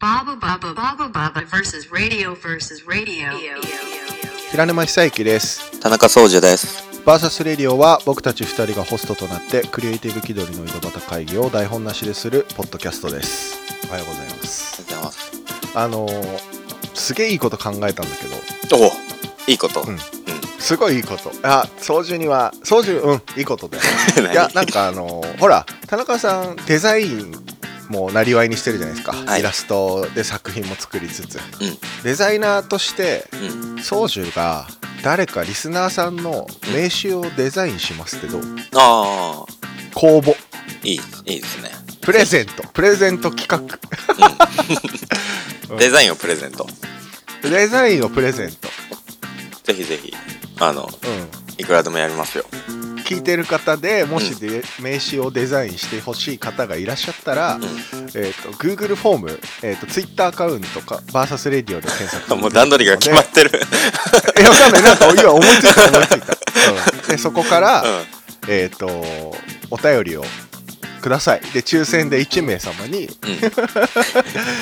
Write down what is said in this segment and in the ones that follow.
Baba Baba Baba Baba versus radio versus radio. 平沼久之です田中総司です。バーサスレディオは僕たち2人がホストとなってクリエイティブ気取りの井戸端会議を台本なしでするポッドキャストですおはようございますありがとうございます。あのー、すげえいいこと考えたんだけどおお、いいこと。うんうん。すごいいいことあ操縦には操縦うんいいことだよ 何？いやなんかあのーほら田中さんデザインもなりわいにしてるじゃないですか、はい。イラストで作品も作りつつ、ん。デザイナーとしてうん。操縦が誰かリスナーさんの名刺をデザインしますってどう？ああ、公募。いい、いいですね。プレゼント。プレゼント企画。うん。デザインをプレゼント。デザインをプレゼント、ぜひぜひ、あの、ういくらでもやりますよ。ん、聞いてる方でもしで、名刺をデザインしてほしい方がいらっしゃったら、うえー、と Google フォーム、えー、と Twitter アカウントか VS レディオで検索ん。もう段取りが決まってる。えわかんない。なんか今思いついた思いついた、うん、でそこから、うん。えっ、とお便りをくださいで抽選で1名様に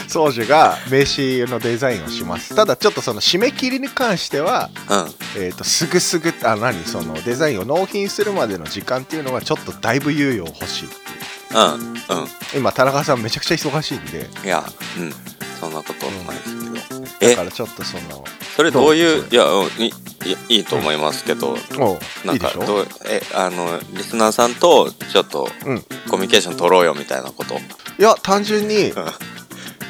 宗樹が名刺のデザインをしますただちょっとその締め切りに関しては、うん。えー、とすぐすぐあ何？そのデザインを納品するまでの時間っていうのがちょっとだいぶ猶予欲しいっていううん。うん。今田中さんめちゃくちゃ忙しいんでいや、うん。そんなことないですけど。だえ？か、らちょっとその。それどういう、いや、うんいいいいと思いますけど、ないんかどう、え、あの、リスナーさんとちょっとうん。コミュニケーション取ろうよみたいなこと。いや単純に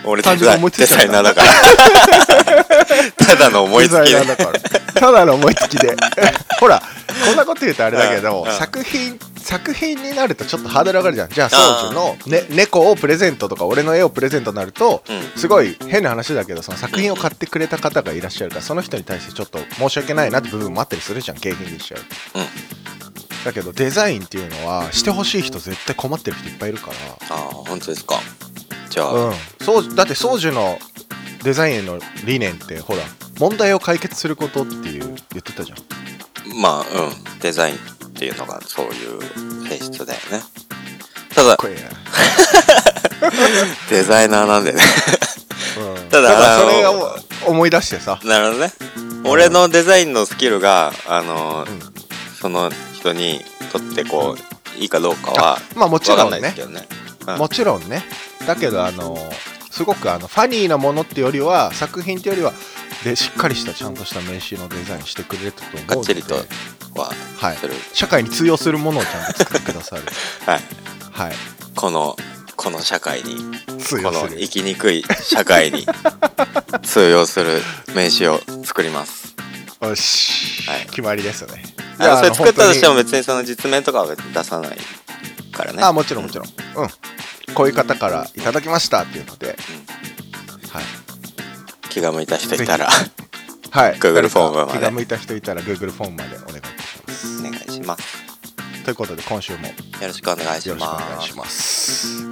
俺デ単純にザインデ思いついちゃったザイナーだか。ら。ただの思いつき。だか。らただの思いつきで。ほらこんなこと言うとあれだけど、作品作品になるとちょっとハードル上がるじゃん。じゃあ宗樹の、ね、猫をプレゼントとか俺の絵をプレゼントになると、うん。すごい変な話だけどその作品を買ってくれた方がいらっしゃるからその人に対してちょっと申し訳ないなって部分もあったりするじゃん景品にしちゃう。うん。だけどデザインっていうのはしてほしい人絶対困ってる人いっぱいいるかああ、本当ですか。じゃあ、ら、うん、そうだって宗樹のデザインへの理念ってほら問題を解決することっていう言ってたじゃん。まあ、うん。デザインっていうのがそういう性質だよね。ただ、これやデザイナーなんでね。うんただだからあのそれを思い出してさ、なるほどね。俺のデザインのスキルが、あの、うんその人にとってこう、いいかどうかは、まあもちろんねないですけどね。うんもちろんねだけどあのすごくあのファニーなものってよりは作品ってよりはでしっかりしたちゃんとした名刺のデザインしてくれたと思うので。がっちりとははい。社会に通用するものをちゃんと作ってくださる。はい。はい。この、この社会に、この通用する。生きにくい社会に 通用する名刺を作ります。よし、はい。決まりですね。あのそれ作ったとしてもも別にその実名とかは別に出さないからね。あもちろんもちろん。うん。こういう方からいただきましたっていうので、はい。気が向いた人いたら。はい。Google フォームまで。気が向いた人いたら Google フォームまでお願いいたします。お願いします。ということで今週もよろしくお願いしよろしくお願ます.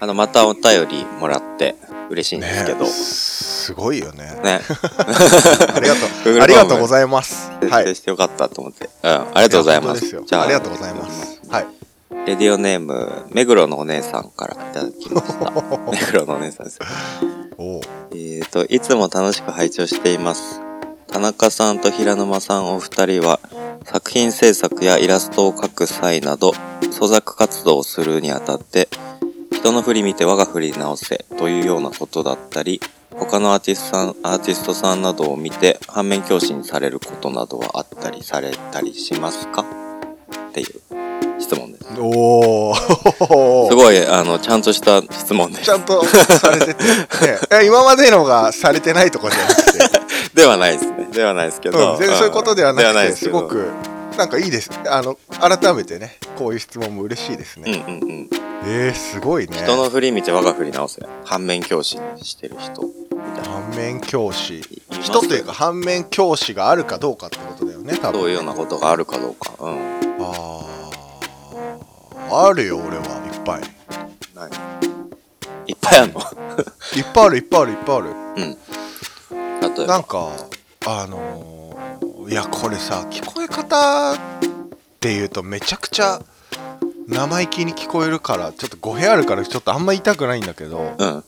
あの、またお便りもらって嬉しいんですけど。ねすごいよね。ね。ありがとう。ありがとうございます。はい。してよかったと思って。うん、ありがとうございます。じゃあ、ありがとうございます。はい。レディオネーム、目黒のお姉さんからいただきました。目黒のお姉さんですよ。おうえーと、いつも楽しく拝聴しています。田中さんと平沼さんお二人は、作品制作やイラストを描く際など、創作活動をするにあたって、人の振り見て我が振り直せというようなことだったり、他のアーティストさん、アーティストさんなどを見て反面教師にされることなどはあったりされたりしますか？っていう質問です。おすーごい、あの、ちゃんとした質問ですちゃ。んとされてて、ね、え今までのがされてないとかじゃなくて、ではないですね。ではないですけど。うん、全然そういうことではなくて、ですすごく、なんかいいです。あの、改めてね、こういう質問も嬉しいですうんうね。んうん。えー、すごいね。人の振り見て我が振り直せ。反面教師にしてる人。反面教師。人というか反面教師があるかどうかってことだよね、多分。そういうようなことがあるかどうか。うん。あああるよ俺はいっぱい何？いっぱいあ るの？いっぱいあるいっぱいあるいっぱいあるうん。例えば。なんかあのーいやこれさ聞こえ方っていうとめちゃくちゃ生意気に聞こえるからちょっと語弊あるからちょっとあんま言いたくないんだけどうん。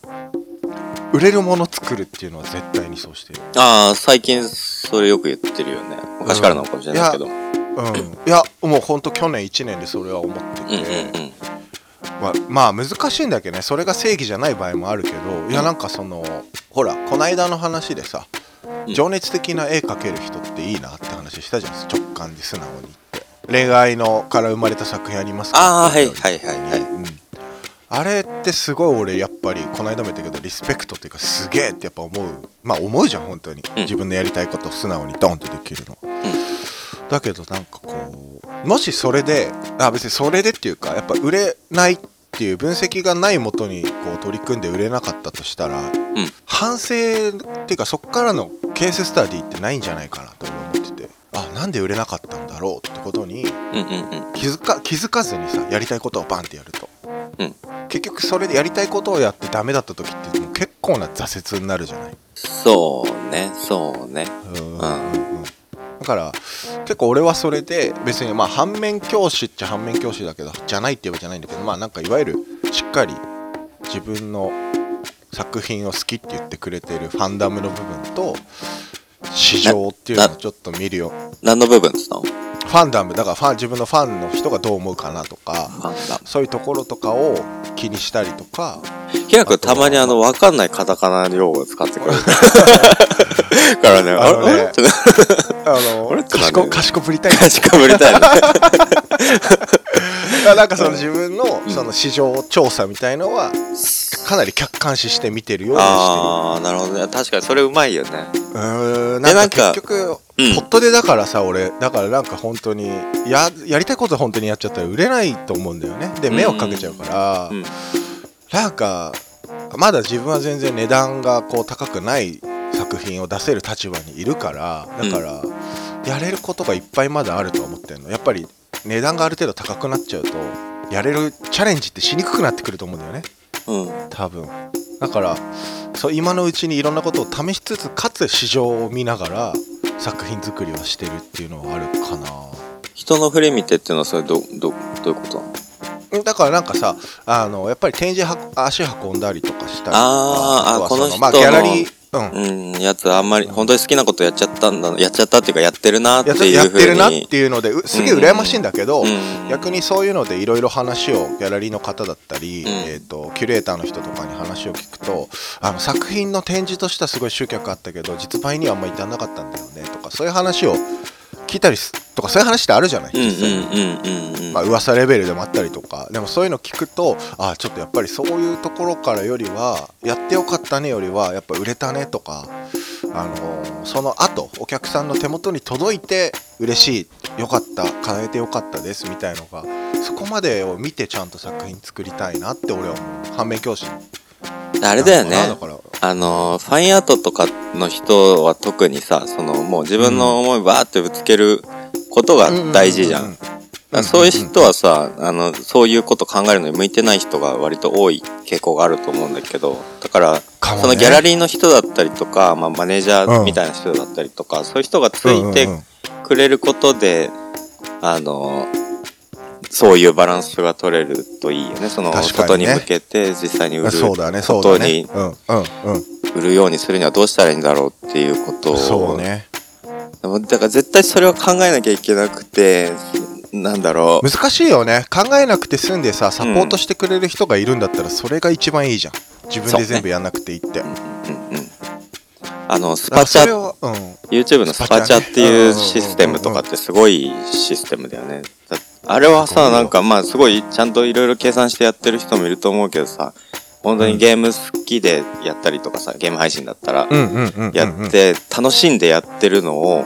売れるもの作るっていうのは絶対にそうしてるああ、最近それよく言ってるよね。昔からなのかもしれないけど。うんうんいやもうほんと去年1年でそれは思ってうんて、うん。まあ、まあ難しいんだけどねそれが正義じゃない場合もあるけどいやなんかそのほらこの間の話でさうん情熱的な絵描ける人っていいなって話したじゃん直感で素直に。言って恋愛のから生まれた作品ありますか？ああ、はいはいはいはい。うん。あれってすごい俺やっぱりこの間も言ったけどリスペクトっていうかすげえってやっぱ思う。まあ思うじゃん本当に、うん。自分のやりたいことを素直にドンってできるの、だけどなんかこうもしそれであ別にそれでっていうかやっぱ売れないっていう分析がないもとにこう取り組んで売れなかったとしたら、反省っていうかそっからのケーススタディってないんじゃないかなと俺思ってて。あなんで売れなかったんだろうってことにうんうんうん。気づか気づかずにさやりたいことをバンってやると、うん。結局それでやりたいことをやってダメだった時ってもう結構な挫折になるじゃない。そうね、そうね。うんうんうん。うんだから結構俺はそれで別にまあ反面教師っちゃ反面教師だけどじゃないって言えばじゃないんだけどまあなんかいわゆるしっかり自分の作品を好きって言ってくれてるファンダムの部分と市場っていうのをちょっと見るよ。何の部分ですかフファンダムだからファン自分のファンの人がどう思うかなとか。そういうところとかを気にしたりとかひらたまにあの、わかんないカタカナ用語を使ってくる。からね、ああのあのあれ？ってなん賢で賢ぶりたい確かぶりたいね。なんかその自分のその市場調査みたいのはかなり客観視して見てるようにしてああ、なるほどね。確かにそれうまいよね。るうーんなんかでなんか結局うん。ポットでだからさ俺だからなんか本当にややりたいこと本当にやっちゃったら売れないと思うんだよね。で迷惑かけちゃうから、うん。なんかまだ自分は全然値段がこう高くない作品を出せる立場にいるからだから、やれることがいっぱいまだあると思ってるの。やっぱり値段がある程度高くなっちゃうとやれるチャレンジってしにくくなってくると思うんだよねうん。多分。だからそう今のうちにいろんなことを試しつつかつ市場を見ながら作品作りはしてるっていうのはあるかな。人の振り見てっていうのはそれど、ど、どういうことなの？だからなんかさあのやっぱり展示は足運んだりとかしたりとかあーあの人のそまあ、ギャラリーうん。うん、やつあんまり、本当に好きなことやっちゃったんだな、やっちゃったっていうかやってるなっていうふうに。やってるなっていうのですげえ羨ましいんだけど、うん。逆にそういうのでいろいろ話をギャラリーの方だったり、うん。えー、とキュレーターの人とかに話を聞くとあの作品の展示としてはすごい集客あったけど実売にはあんま至らなかったんだよねとかそういう話を聞いたりすとかそういう話ってあるじゃない実際。まあ噂レベルでもあったりとか。でもそういうの聞くとあちょっとやっぱりそういうところからよりはやってよかったねよりはやっぱ売れたねとか、あのーその後お客さんの手元に届いて嬉しいよかった叶えてよかったですみたいのがそこまでを見てちゃんと作品作りたいなって俺は思う。反面教師。あれだよね。だからあの、ファインアートとかの人は特にさ、その、もう自分の思いバーってぶつけることが大事じゃん。そういう人はさ、あの、そういうこと考えるのに向いてない人が割と多い傾向があると思うんだけど、だから、かもね。そのギャラリーの人だったりとか、まあ、マネージャーみたいな人だったりとか、そういう人がついてうんうんうん。くれることで、あの、そういうバランスが取れるといいよね。その、ね。外に向けて実際に売るそうだね。そうことにだねうん。うん。うん。売るようにするにはどうしたらいいんだろうっていうことを。そうね。だから絶対それを考えなきゃいけなくて、なんだろう。難しいよね。考えなくて済んでさサポートしてくれる人がいるんだったらそれが一番いいじゃん。自分で全部やんなくていいって、うんうん。あの、スパチャ、うん、YouTube のスパチャっていうシステムとかってすごいシステムだよね。だあれはさ、なんかまあすごいちゃんといろいろ計算してやってる人もいると思うけどさ、本当にゲーム好きでやったりとかさ、ゲーム配信だったら、やって、楽しんでやってるのを、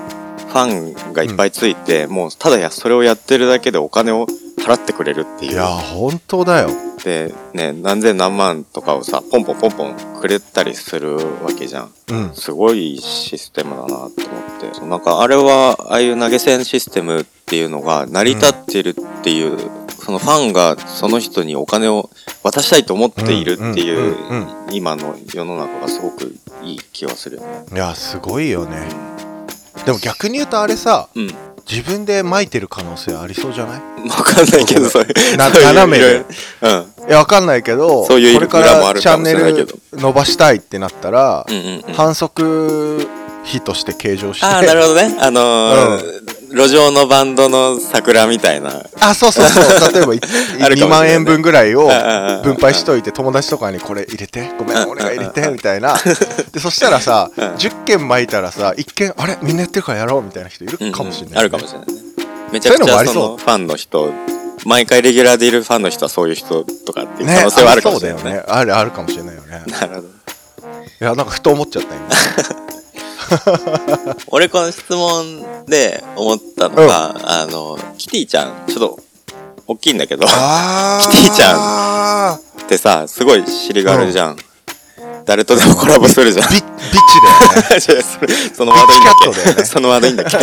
ファンがいっぱいついて、もうただやそれをやってるだけでお金を払ってくれるっていう。いや本当だよで、ね、何千何万とかをさ、ポンポンポンポンくれたりするわけじゃん。うんすごいシステムだなと思って。そうなんかあれは、ああいう投げ銭システムっていうのが成り立ってるっていう、そのファンがその人にお金を渡したいと思っているっていううんうんうん、今の世の中がすごくいい気はするよね。いやすごいよねでも逆に言うとあれさうん。自分で巻いてる可能性ありそうじゃない？わかんないけど、そういう。なそういう斜めでうん。いやわかんないけどこれからチャンネル伸ばしたいってなったら。反則費として計上してああ、なるほどね。あのー路上のバンドの桜みたいな。あそうそうそう。例えばい2あるかもしれない万円分ぐらいを分配しといて友達とかにこれ入れてごめん俺が入れてみたいな。でそしたらさうん。10件巻いたらさ1件あれ？みんなやってるからやろ？うみたいな人いるかもしれない、うんうん。あるかもしれないね。めちゃくちゃそのファンの人、毎回レギュラーでいるファンの人はそういう人とかっていうね可能性はあるかもしれないね。ね。あるあるかもしれないよね。なるほど。いやなんかふと思っちゃった今 俺この質問で思ったのが、あの、キティちゃん、ちょっと、大きいんだけど、キティちゃってさ、すごい尻軽じゃん。誰とでもコラボするじゃん。ビビッチだよね。それそのワードいいんだっけ、ね。そのワードいいんだっけ？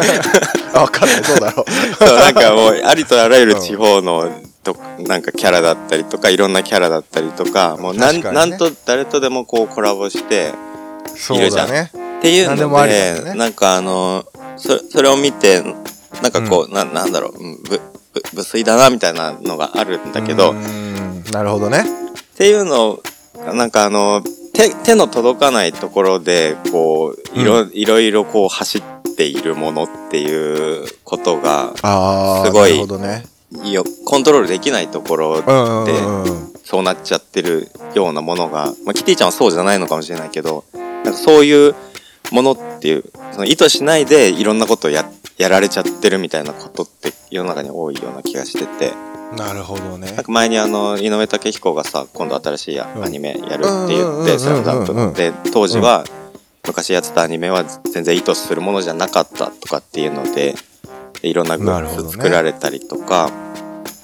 あ分かんないどうだろう。そう、なんかもう、ありとあらゆる地方の、と、なんかキャラだったりとか、いろんなキャラだったりとか、もうなん、ね。なんと誰とでもこうコラボして、そうだねっていうの何でもね。なんかあの、そそれを見て、なんかこう、ななんだろう、うんぶ、ぶ、無粋だな、みたいなのがあるんだけど、なるほどね。ていうのが、なんかあの、手、手の届かないところで、こう、いろ、いろいろこう走っているものっていうことが、ああすごいなるほどね。よコントロールできないところうんうんでうんうん。そうなっちゃってるようなものが、まあ、キティちゃんはそうじゃないのかもしれないけど、なんかそういうものっていう、その意図しないでいろんなことをや、やられちゃってるみたいなことって世の中に多いような気がしてて、なるほどね。なんか前にあの、井上武彦がさ、今度新しいアうん。ニメやるって言って、スラムダンクの。で、当時は、昔やってたアニメは全然意図するものじゃなかったとかっていうので、でいろんなグッズ作られたりとか、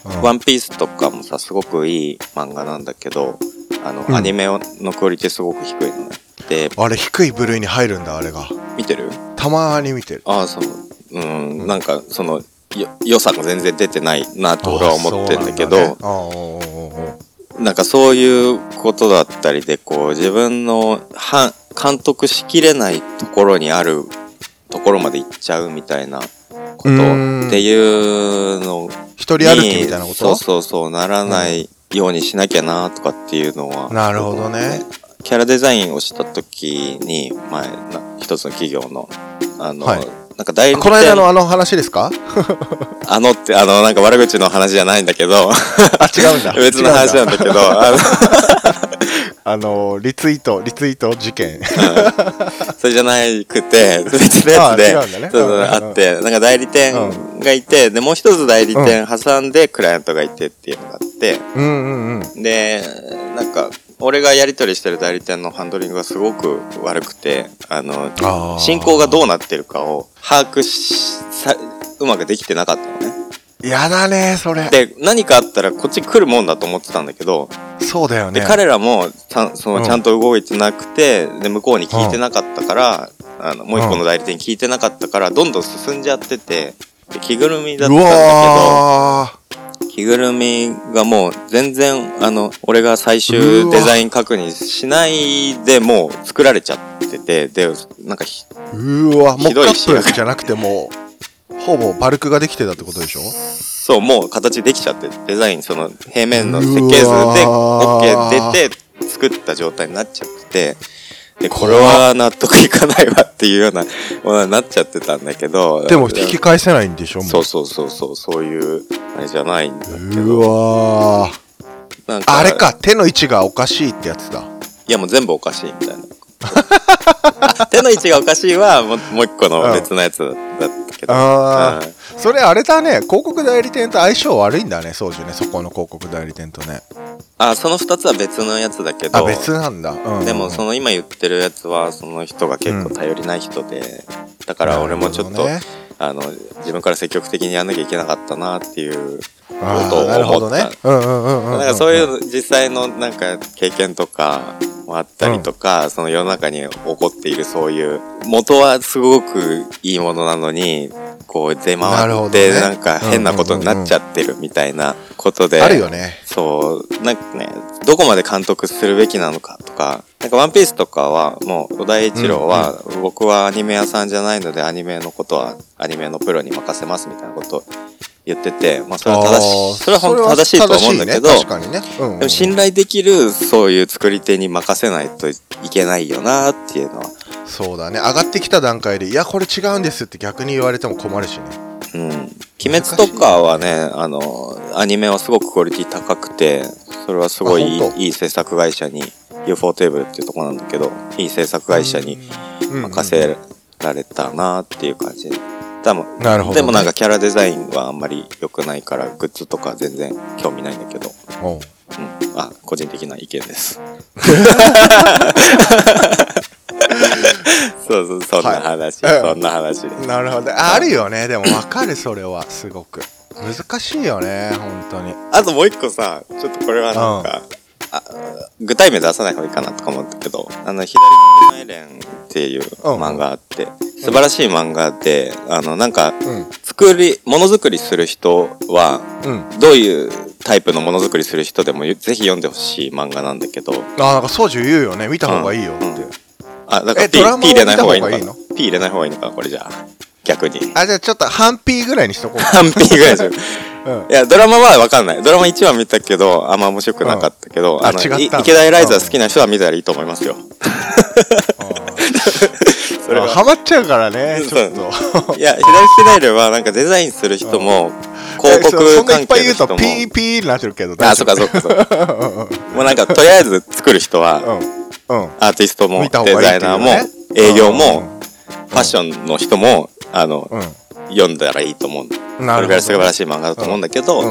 うん。ワンピースとかもさ、すごくいい漫画なんだけど、あの、うん。アニメのクオリティすごく低いのね。で、あれ低い部類に入るんだあれが。見てる？たまに見てる。ああ、そう。うん、なんか、その、よ、良さが全然出てないなと俺は思ってんだけど、なんかそういうことだったりで、こう、自分の、は、監督しきれないところにあるところまで行っちゃうみたいなことっていうの一人歩きみたいなこと？そうそうそう、ならないようにしなきゃなとかっていうのは。なるほどね。キャラデザインをした時に、前、な一つの企業の、あの、はい。なんか代理店この間のあの話ですか？あのって、あの、なんか悪口の話じゃないんだけど、あ違うんだ。別の話なんだけど、あの、あのリツイートリツイート事件。それじゃなくて、別のやつで、あそうそううんうんうん。あって、なんか代理店がいて、で、もう一つ代理店挟んでクライアントがいてっていうのがあって、うんうんうん。で、なんか、俺がやり取りしてる代理店のハンドリングがすごく悪くて、あの、あー。進行がどうなってるかを把握し、さ、うまくできてなかったのね。やだねそれ。で、何かあったらこっち来るもんだと思ってたんだけど、そうだよね。で、彼らもちゃん、その、うん。ちゃんと動いてなくて、で、向こうに聞いてなかったから、あの、もう一個の代理店に聞いてなかったから、どんどん進んじゃってて、で、着ぐるみだったうんだけど、着ぐるみがもう全然、あの、俺が最終デザイン確認しないでもう作られちゃってて、で、なんかひ、うーわモックアひどいし。ップじゃなくてもうほぼバルクができてたってことでしょ？そう、もう形できちゃって、デザイン、その平面の設計図で OK 出て作った状態になっちゃってて、で、これは納得いかないわっていうようなものになっちゃってたんだけど。でも引き返せないんでしょもそうそうそうそう、そういう、あれじゃないんだけうど。わーなんかあれか手の位置がおかしいってやつだいやもう全部おかしいみたいな。あ手の位置がおかしいはもうもう一個の別のやつだったけど。あうんーそれあれだね。広告代理店と相性悪いんだねそうじね。そこの広告代理店とね。あ、その二つは別のやつだけど。あ別なんだ、うん。でもその今言ってるやつはその人が結構頼りない人で、だから俺もちょっと、なるあの自分から積極的にやんなきゃいけなかったなっていうあことをーなるほど思ったねうんうんうんうんうん。なんかそういう実際のなんか経験とかもあったりとか、その世の中に起こっているそういう元はすごくいいものなのにこう出回ってね。なんか変なことになっちゃってるみたいなことで、あるよね。そうなんかねどこまで監督するべきなのかとかか、なんかワンピースとかは、もう、小田栄一郎は、僕はアニメ屋さんじゃないので、アニメのことは、アニメのプロに任せますみたいなことを言ってて、まあ、それは正しい、それは本当正しいと思うんだけど、ね。ね、うんうん。でも信頼できる、そういう作り手に任せないといけないよなっていうのは、そうだね。上がってきた段階でいやこれ違うんですって逆に言われても困るしね。うん。鬼滅とかはね、あの、アニメはすごくクオリティ高くて、それはすごいいい制作会社に、UFO テーブルっていうところなんだけど、いい制作会社に任せられたなっていう感じ。で。多分なるほどね。でもなんかキャラデザインはあんまり良くないから、グッズとか全然興味ないんだけど、おう。うん。あ、個人的な意見です。そうそう、そんな話、はい。そんな話です。なるほど。ああるよね。でも分かるそれは。すごく。難しいよね本当に。あともう一個さ、ちょっとこれはなんか、あ具体名出さない方がいいかなとか思ったけど、あの、左手のエレンっていう漫画あって、素晴らしい漫画で、あの、なんか、うん。作り、ものづくりする人は、うん。どういうタイプのものづくりする人でもぜひ読んでほしい漫画なんだけど、あなんか宗樹言うよね。見た方がいいよって、うん。あ、だか P, P 入れない方がいいの？か P 入れない方がいいのかなこれじゃあ。逆に。あじゃあちょっと半 P ぐらいにしとこう。半 P ぐらいでしょ。う。ん。いや、ドラマはわかんない。ドラマ1話見たけど、あんま面白くなかったけど、うん。あの、池田エライザー好きな人は見たらいいと思いますよ。それは。あハマっちゃうからねちょっと。いや、左スナイルはなんかデザインする人も、広えそう告そんないっ関ぱい言うと係の人も。PP になってるけどあ、そっかそっかそっか。もうなんか、とりあえず作る人は、うん。うん。アーティストも、デザイナーも、営業も、ファッションの人も、あの、うん。読んだらいいと思う。そなるほど。れぐらい素晴らしい漫画だと思うんだけど、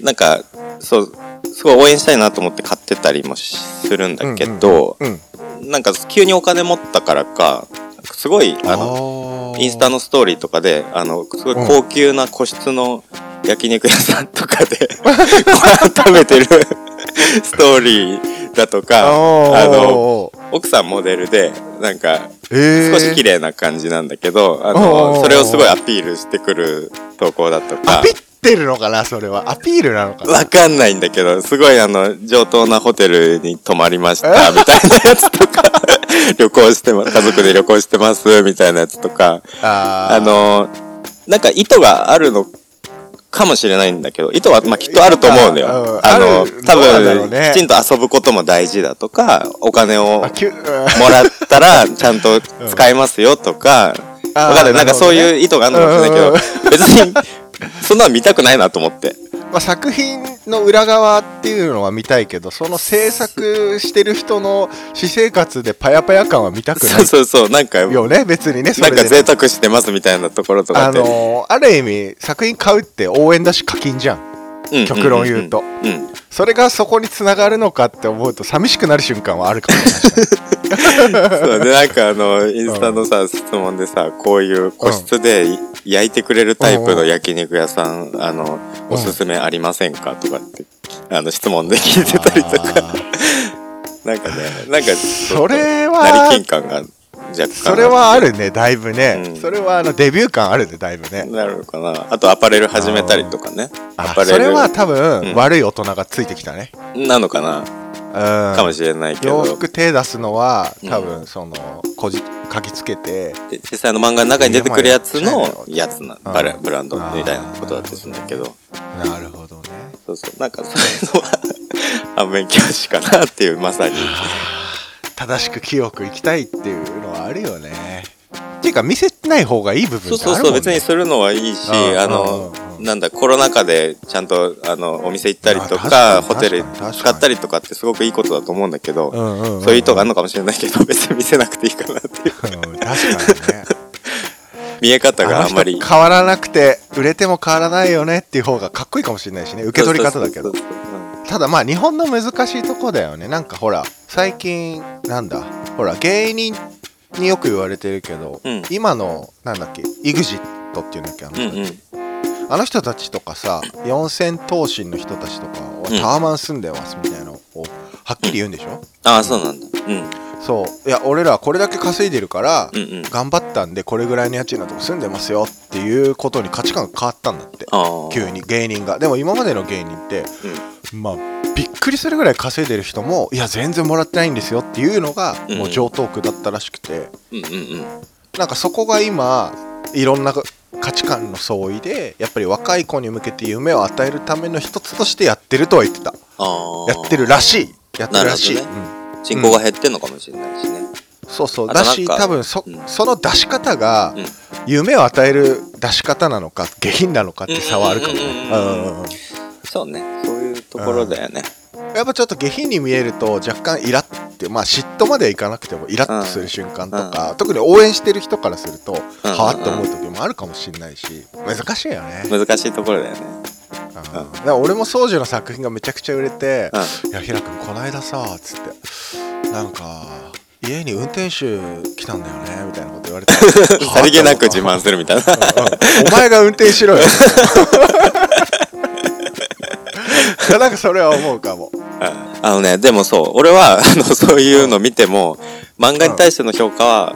なんか、そう、すごい応援したいなと思って買ってたりもしするんだけど、うんなんか急にお金持ったからか、すごい、あの、インスタののストーリーとかで、あの、すごい高級な個室の焼肉屋さんとかで、食べてる ストーリーだとか、あの、奥さんモデルで、なんか、少し綺麗麗な感じなんだけど、あの、それをすごいアピールしてくる投稿だとかってるのかなそれは。アピールなのかな。わかんないんだけど、すごいあの、上等なホテルに泊まりました、みたいなやつとか、旅行してま、家族で旅行してます、みたいなやつとか、あの、なんか意図があるのかもしれないんだけど、意図は、まあ、きっとあると思うんだうん。よ。あの多分、ね。きちんと遊ぶことも大事だとか、お金をもらったら、ちゃんと使えますよとか、あーわかるなんかそういう意図があるのかもしれないけどうんうん、別に、そんなの見たくないなと思って。まあ、作品の裏側っていうのは見たいけどその制作してる人の私生活でパヤパヤ感は見たくな そうそうそう、なんか、いよね別にねそなんか贅沢してますみたいなところとかあって。のーある意味作品買うって応援だし課金じゃん極論言うと。うん。それがそこにつながるのかって思うと寂しくなる瞬間はあるかもしれない。そうで、なんかあの、インスタのさ、質問でさ、こういう個室でい焼いてくれるタイプの焼肉屋さん、あの、おすすめありませんかとかって、あの、質問で聞いてたりとか、なんかね、なんかそれは成金感が若干。それはあるねだいぶね、うん。それはあのデビュー感あるねだいぶね。なるのかな。あとアパレル始めたりとかね。アパレル。あそれは多分、うん。悪い大人がついてきたね。なのかな。うん。かもしれないけど。洋服手出すのはうん。多分そのこじ書きつけて。で実際の漫画の中に出てくるやつのやつな、うん。バレブランドみたいなことだったりするんだけど、なるほどね。そうそう、なんかそういうのは 反面教師かなっていう、まさに。正しく清く生きたいっていうのはあるよね。っていうか見せない方がいい部分ね、そうそうそう、別にするのはいいし、うんあうんのうん、なんだ、コロナ禍でちゃんと、あの、お店行ったりとかホテル使ったりとかってすごくいいことだと思うんだけど、そういう意図があるのかもしれないけど、別に見せなくていいかなっていう。う ん確かにね。見え方があんまり。変わらなくて売れても変わらないよねっていう方がかっこいいかもしれないしね。受け取り方だけど。そうそうそうそうただまあ日本の難しいとこだよねなんかほら最近なんだほら芸人によく言われてるけど、うん今のなんだっけ EXIT っていうんだっけあの人,、うんうんうん。あの人たちとかさ四千頭身の人たちとかはうんタワマン住んでますみたいなのをはっきり言うんでしょ、ああ、そうなんだ。うん。そう。いや俺らはこれだけ稼いでるから、うんうん。頑張ったんでこれぐらいの家賃のとこ住んでますよっていうことに価値観が変わったんだって。あー。急に芸人が。でも今までの芸人ってまあびっくりするぐらい稼いでる人もいや全然もらってないんですよっていうのがうん。もう上等句だったらしくて、うんうんうん。なんかそこが今いろんな価値観の相違でやっぱり若い子に向けて夢を与えるための一つとしてやってるとは言ってた。あー。やってるらしい。やってるらしい、なるほうん人口が減ってんのかもしれないしね。そうそう。あとなんかだし多分そ,、うん。その出し方がうん。夢を与える出し方なのか下品なのかって差はあるかもねうんうん。うんうんうんうんうん。そうね。そういうところだよね。やっぱちょっと下品に見えると若干イラってまあ嫉妬まではいかなくてもイラッとする瞬間とか、特に応援してる人からすると、うん。はあって思う時もあるかもしれないし難しいよね、難しいところだよね。うんだから俺も宗樹の作品がめちゃくちゃ売れてう「いやひらくんこの間さ」つってなんか家に運転手来たんだよねみたいなこと言われて。ん さりげなく自慢するみたいな。うんお前が運転しろよ。なんかそれは思うかも。あのねでもそう俺はあのそういうの見ても漫画に対しての評価は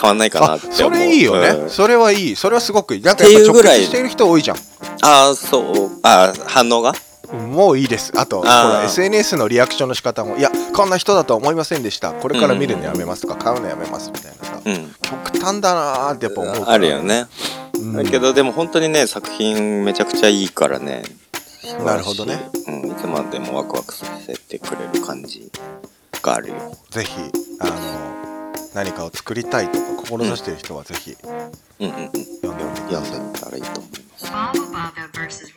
変わんないかなあって思う。それいいよね、うん。それはいい。それはすごくいい。なんかやっぱ直結している人多いじゃんああそう。あー反応が？もういいです。あとほら SNS のリアクションの仕方もいやこんな人だとは思いませんでした。これから見るのやめますとか買うのやめますみたいなさ。うん。極端だなーってやっぱ思うから。あるよね。うん。だけどでも本当にね作品めちゃくちゃいいからね。なるほどね。うん、いつまでもワクワクさせてくれる感じがあるよ。ぜひあの何かを作りたいとか志している人はぜひうんうんうん。読んでみてください。たらいいと思います.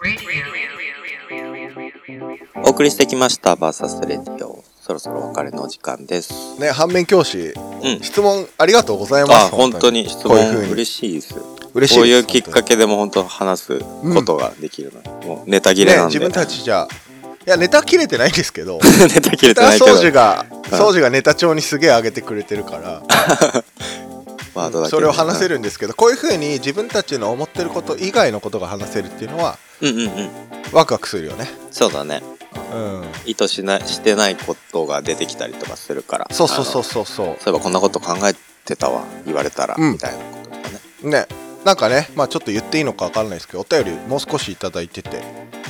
お送りしてきましたバーサスレディオ。そろそろお別れのお時間です。ね反面教師うん。質問ありがとうございます。あ本当に質問こういう風に嬉しいです。嬉しいです。こういうきっかけでも本当話すことができるの、もうネタ切れなんで、ね自分たちじゃいやネタ切れてないんですけど。ネタ切れてないけど。掃除がうん。掃除がネタ帳にすげえ上げてくれてるから。ワードだけそれを話せるるんですけどこういうふうに自分たちの思ってること以外のことが話せるっていうのはうんうんうん。ワクワクするよね。そうだね。うん。意図しないしてないことが出てきたりとかするから。そうそうそうそうそう。そういえばこんなこと考えてたわ言われたら、うん。みたいなこととかね。ねなんかねまあちょっと言っていいのか分かんないですけどお便りもう少しいただいてて。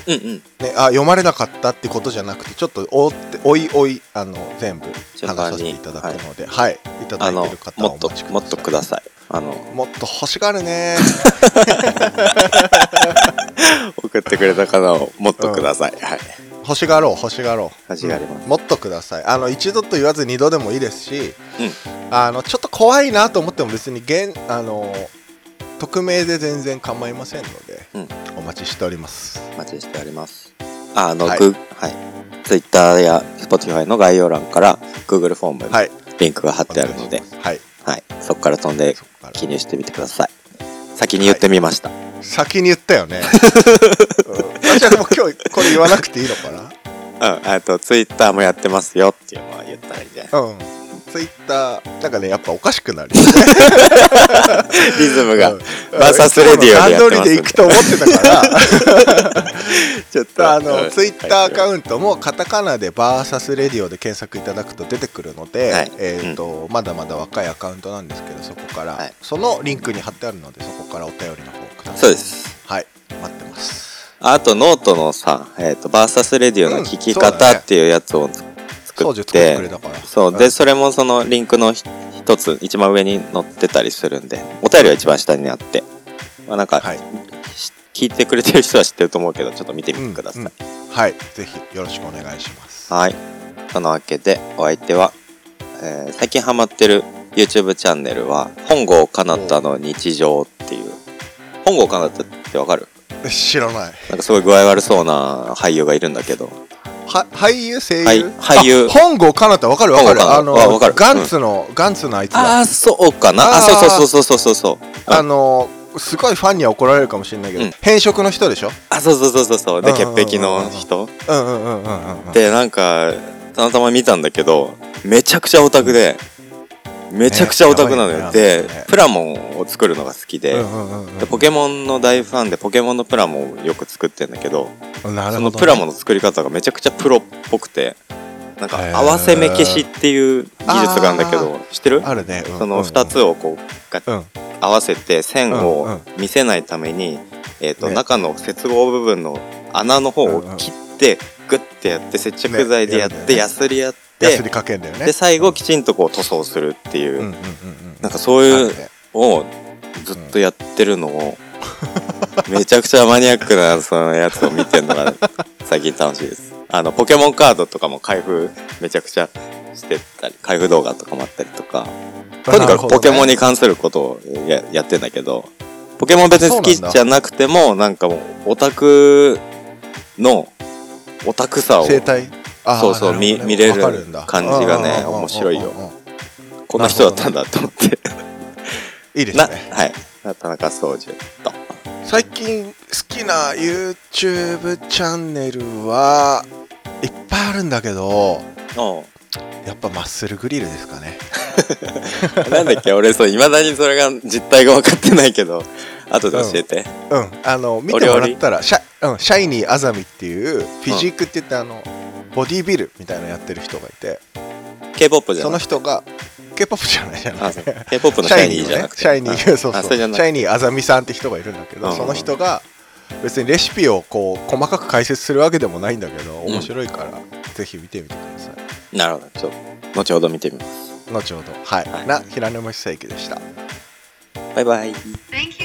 うんうん。ね、あ読まれなかったってことじゃなくてちょっとおっておいおいあの全部順番に話させていただくのではい、い、ただいてる方もっともっとください。あの。もっと欲しがるね。送ってくれた方をもっとください、はい。欲しがろう欲しがろう。欲しがります。もっとください。あの一度と言わず二度でもいいですしうん。あのちょっと怖いなと思っても別に現あの匿名で全然構いませんので、うん。お待ちしております。お待ちしております。ああの、はい。グはい、Twitter や Spotify の概要欄から Google フォームにはい。リンクが貼ってあるので、はい。はい、そこから飛んで記入してみてください。先に言ってみました、先に言ったよね、うん、あじゃあもう今日これ言わなくていいのかな？うん、あと Twitter もやってますよっていうのは言ったらいいんじゃないうん。ツイッター、なんかね、やっぱおかしくなる。リズムが、うん。バーサスレディオでやってますんで。行くと思ってたから、ちょっとあの、ツイッターアカウントもカタカナでバーサスレディオで検索いただくと出てくるので、はい。えっ、と、まだまだ若いアカウントなんですけど、そこから、はいそのリンクに貼ってあるので、そこからお便りの方ください。そうです。はい、待ってます。あとノートのさ、えっ、と、バーサスレディオの聞き方っていうやつをつ作っ掃除作って。そう、んで、それもそのリンクのひ一つ、一番上に載ってたりするんで、お便りは一番下にあって、まあなんか、はい。し聞いてくれてる人は知ってると思うけど、ちょっと見てみてください。うんうんはい、ぜひよろしくお願いします。はい。そのわけで、お相手は、えー最近ハマってる YouTube チャンネルは、本郷かなたの日常っていう。本郷かなたってわかる？知らない。なんかすごい具合悪そうな俳優がいるんだけど。は俳優声優、はい俳優。あ本郷かなたわかる？わかる。あのガンツの、ガンツのあいつだ。ああ、そうかな。あそうそうそうそうそうそう。あのすごいファンには怒られるかもしれないけど、うん。変色の人でしょ？あ、そうそうそうそうそう。で、潔癖の人？うんうんうんうんうん。で、なんか、たまたま見たんだけど、めちゃくちゃオタクで、めちゃくちゃオタクなのよ。ね。でよね、プラモンを作るのが好きで、うんうんうんでポケモンの大ファンで、ポケモンのプラモンをよく作ってんだけど、ね。そのプラモンの作り方がめちゃくちゃプロっぽくて、なんか合わせ目消しっていう技術があるんだけど知ってる？あるね、うんその2つをこうがうん。合わせて線うんうをん。見せないために、えーとね。中の接合部分の穴の方を切ってグッてやって接着剤でやって、ねやるんだよね。ヤスリやってかけんだよね。で最後きちんとこう塗装するっていう、なんかそういうあるねをずっとやってるのを、めちゃくちゃマニアックなそのやつを見てるのが最近楽しいです。あの、ポケモンカードとかも開封めちゃくちゃしてたり、開封動画とかもあったりとか、とにかくポケモンにに関することをややってんだけど、ポケモン別に好きじゃなくても、なんかもう、オタクの、オタクさを、生態？そうそうね。見見れる感じがね面白いよ。こんな人だったんだと思って。な、いいですね。はい。田中総司と。最近好きな YouTube チャンネルはいっぱいあるんだけどおやっぱマッスルグリルですかね。なんだっけ？俺そう、未だにそれが実態が分かってないけど、後で教えて。うん。あの見てもらったらシャ,、うん、シャイニーアザミっていうフィジークって言ってあのボディービルみたいなのやってる人がいて。K-POP じゃそない？の人が K-POP じゃないじゃない。あそう。K-POP のシャイニーじゃなくて。シャイニーシャイニーそうそう。シ。ャイニーあざみさんって人がいるんだけど、うん。その人が別にレシピをこう細かく解説するわけでもないんだけど面白いから、ぜひ見てみてください。なるほど。ちょっと、後ほど見てみます。後ほど。はい、はい。な平沼久之でした。バイバイ。Thank